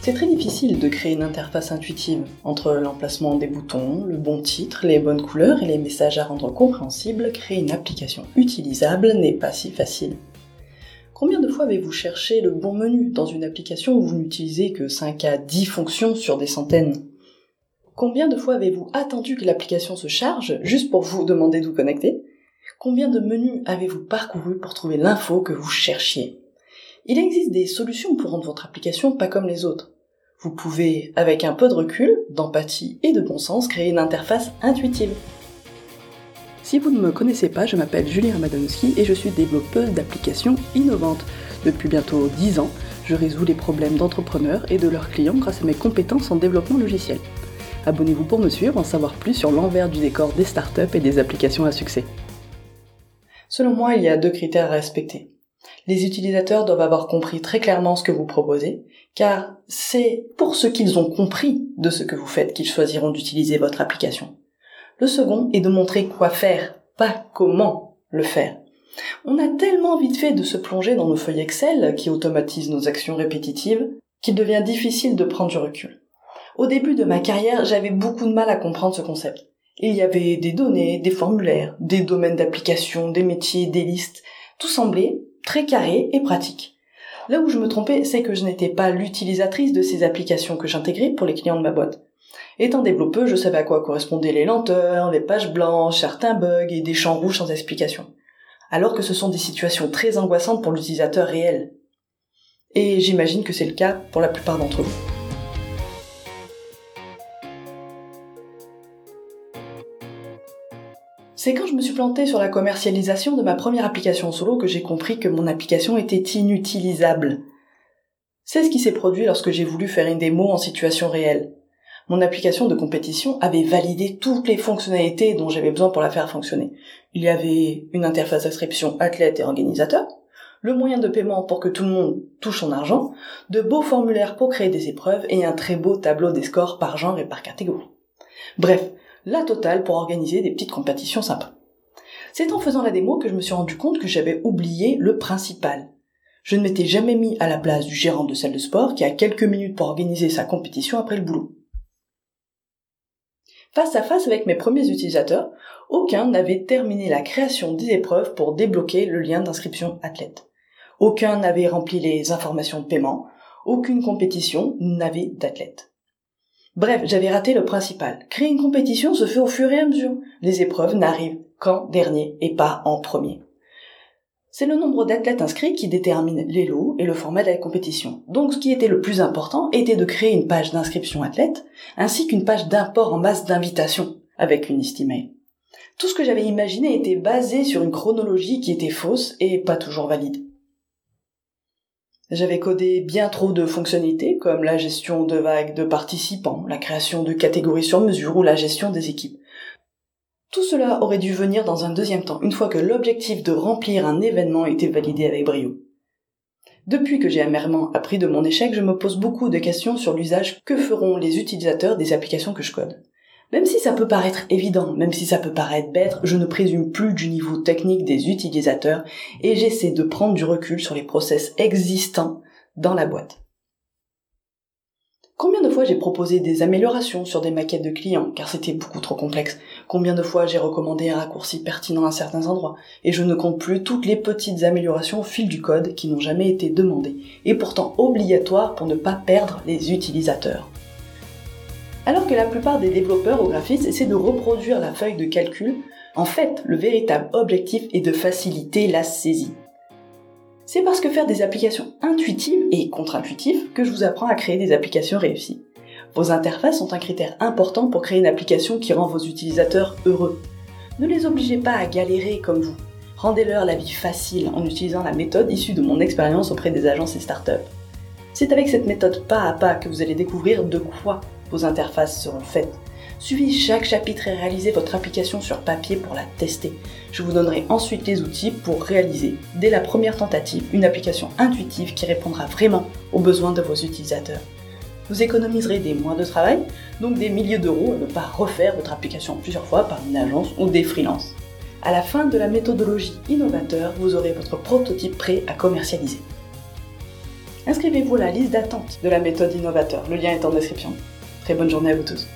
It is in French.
C'est très difficile de créer une interface intuitive entre l'emplacement des boutons, le bon titre, les bonnes couleurs et les messages à rendre compréhensibles. Créer une application utilisable n'est pas si facile. Combien de fois avez-vous cherché le bon menu dans une application où vous n'utilisez que 5 à 10 fonctions sur des centaines? Combien de fois avez-vous attendu que l'application se charge juste pour vous demander d'où connecter? Combien de menus avez-vous parcouru pour trouver l'info que vous cherchiez? Il existe des solutions pour rendre votre application pas comme les autres. Vous pouvez, avec un peu de recul, d'empathie et de bon sens, créer une interface intuitive. Si vous ne me connaissez pas, je m'appelle Julie Ramadonski et je suis développeuse d'applications innovantes. Depuis bientôt 10 ans, je résous les problèmes d'entrepreneurs et de leurs clients grâce à mes compétences en développement logiciel. Abonnez-vous pour me suivre, en savoir plus sur l'envers du décor des startups et des applications à succès. Selon moi, il y a deux critères à respecter. Les utilisateurs doivent avoir compris très clairement ce que vous proposez, car c'est pour ce qu'ils ont compris de ce que vous faites qu'ils choisiront d'utiliser votre application. Le second est de montrer quoi faire, pas comment le faire. On a tellement vite fait de se plonger dans nos feuilles Excel qui automatisent nos actions répétitives qu'il devient difficile de prendre du recul. Au début de ma carrière, j'avais beaucoup de mal à comprendre ce concept. Il y avait des données, des formulaires, des domaines d'application, des métiers, des listes. Tout semblait très carré et pratique. Là où je me trompais, c'est que je n'étais pas l'utilisatrice de ces applications que j'intégrais pour les clients de ma boîte. Étant développeuse, je savais à quoi correspondaient les lenteurs, les pages blanches, certains bugs et des champs rouges sans explication. Alors que ce sont des situations très angoissantes pour l'utilisateur réel. Et j'imagine que c'est le cas pour la plupart d'entre vous. C'est quand je me suis plantée sur la commercialisation de ma première application solo que j'ai compris que mon application était inutilisable. C'est ce qui s'est produit lorsque j'ai voulu faire une démo en situation réelle mon application de compétition avait validé toutes les fonctionnalités dont j'avais besoin pour la faire fonctionner. Il y avait une interface d'inscription athlète et organisateur, le moyen de paiement pour que tout le monde touche son argent, de beaux formulaires pour créer des épreuves et un très beau tableau des scores par genre et par catégorie. Bref, la totale pour organiser des petites compétitions sympas. C'est en faisant la démo que je me suis rendu compte que j'avais oublié le principal. Je ne m'étais jamais mis à la place du gérant de salle de sport qui a quelques minutes pour organiser sa compétition après le boulot. Face à face avec mes premiers utilisateurs, aucun n'avait terminé la création des épreuves pour débloquer le lien d'inscription athlète. Aucun n'avait rempli les informations de paiement, aucune compétition n'avait d'athlète. Bref, j'avais raté le principal. Créer une compétition se fait au fur et à mesure. Les épreuves n'arrivent qu'en dernier et pas en premier. C'est le nombre d'athlètes inscrits qui détermine les lots et le format de la compétition. Donc ce qui était le plus important était de créer une page d'inscription athlète, ainsi qu'une page d'import en masse d'invitation, avec une email. Tout ce que j'avais imaginé était basé sur une chronologie qui était fausse et pas toujours valide. J'avais codé bien trop de fonctionnalités comme la gestion de vagues de participants, la création de catégories sur mesure ou la gestion des équipes. Tout cela aurait dû venir dans un deuxième temps, une fois que l'objectif de remplir un événement était validé avec brio. Depuis que j'ai amèrement appris de mon échec, je me pose beaucoup de questions sur l'usage que feront les utilisateurs des applications que je code. Même si ça peut paraître évident, même si ça peut paraître bête, je ne présume plus du niveau technique des utilisateurs et j'essaie de prendre du recul sur les process existants dans la boîte. Combien de fois j'ai proposé des améliorations sur des maquettes de clients, car c'était beaucoup trop complexe? Combien de fois j'ai recommandé un raccourci pertinent à certains endroits? Et je ne compte plus toutes les petites améliorations au fil du code qui n'ont jamais été demandées, et pourtant obligatoires pour ne pas perdre les utilisateurs. Alors que la plupart des développeurs ou graphistes essaient de reproduire la feuille de calcul, en fait, le véritable objectif est de faciliter la saisie. C'est parce que faire des applications intuitives et contre-intuitives que je vous apprends à créer des applications réussies. Vos interfaces sont un critère important pour créer une application qui rend vos utilisateurs heureux. Ne les obligez pas à galérer comme vous. Rendez-leur la vie facile en utilisant la méthode issue de mon expérience auprès des agences et startups. C'est avec cette méthode pas à pas que vous allez découvrir de quoi vos interfaces seront faites Suivez chaque chapitre et réalisez votre application sur papier pour la tester. Je vous donnerai ensuite les outils pour réaliser, dès la première tentative, une application intuitive qui répondra vraiment aux besoins de vos utilisateurs. Vous économiserez des mois de travail, donc des milliers d'euros à ne pas refaire votre application plusieurs fois par une agence ou des freelances. À la fin de la méthodologie innovateur, vous aurez votre prototype prêt à commercialiser. Inscrivez-vous à la liste d'attente de la méthode innovateur. Le lien est en description. Très bonne journée à vous tous.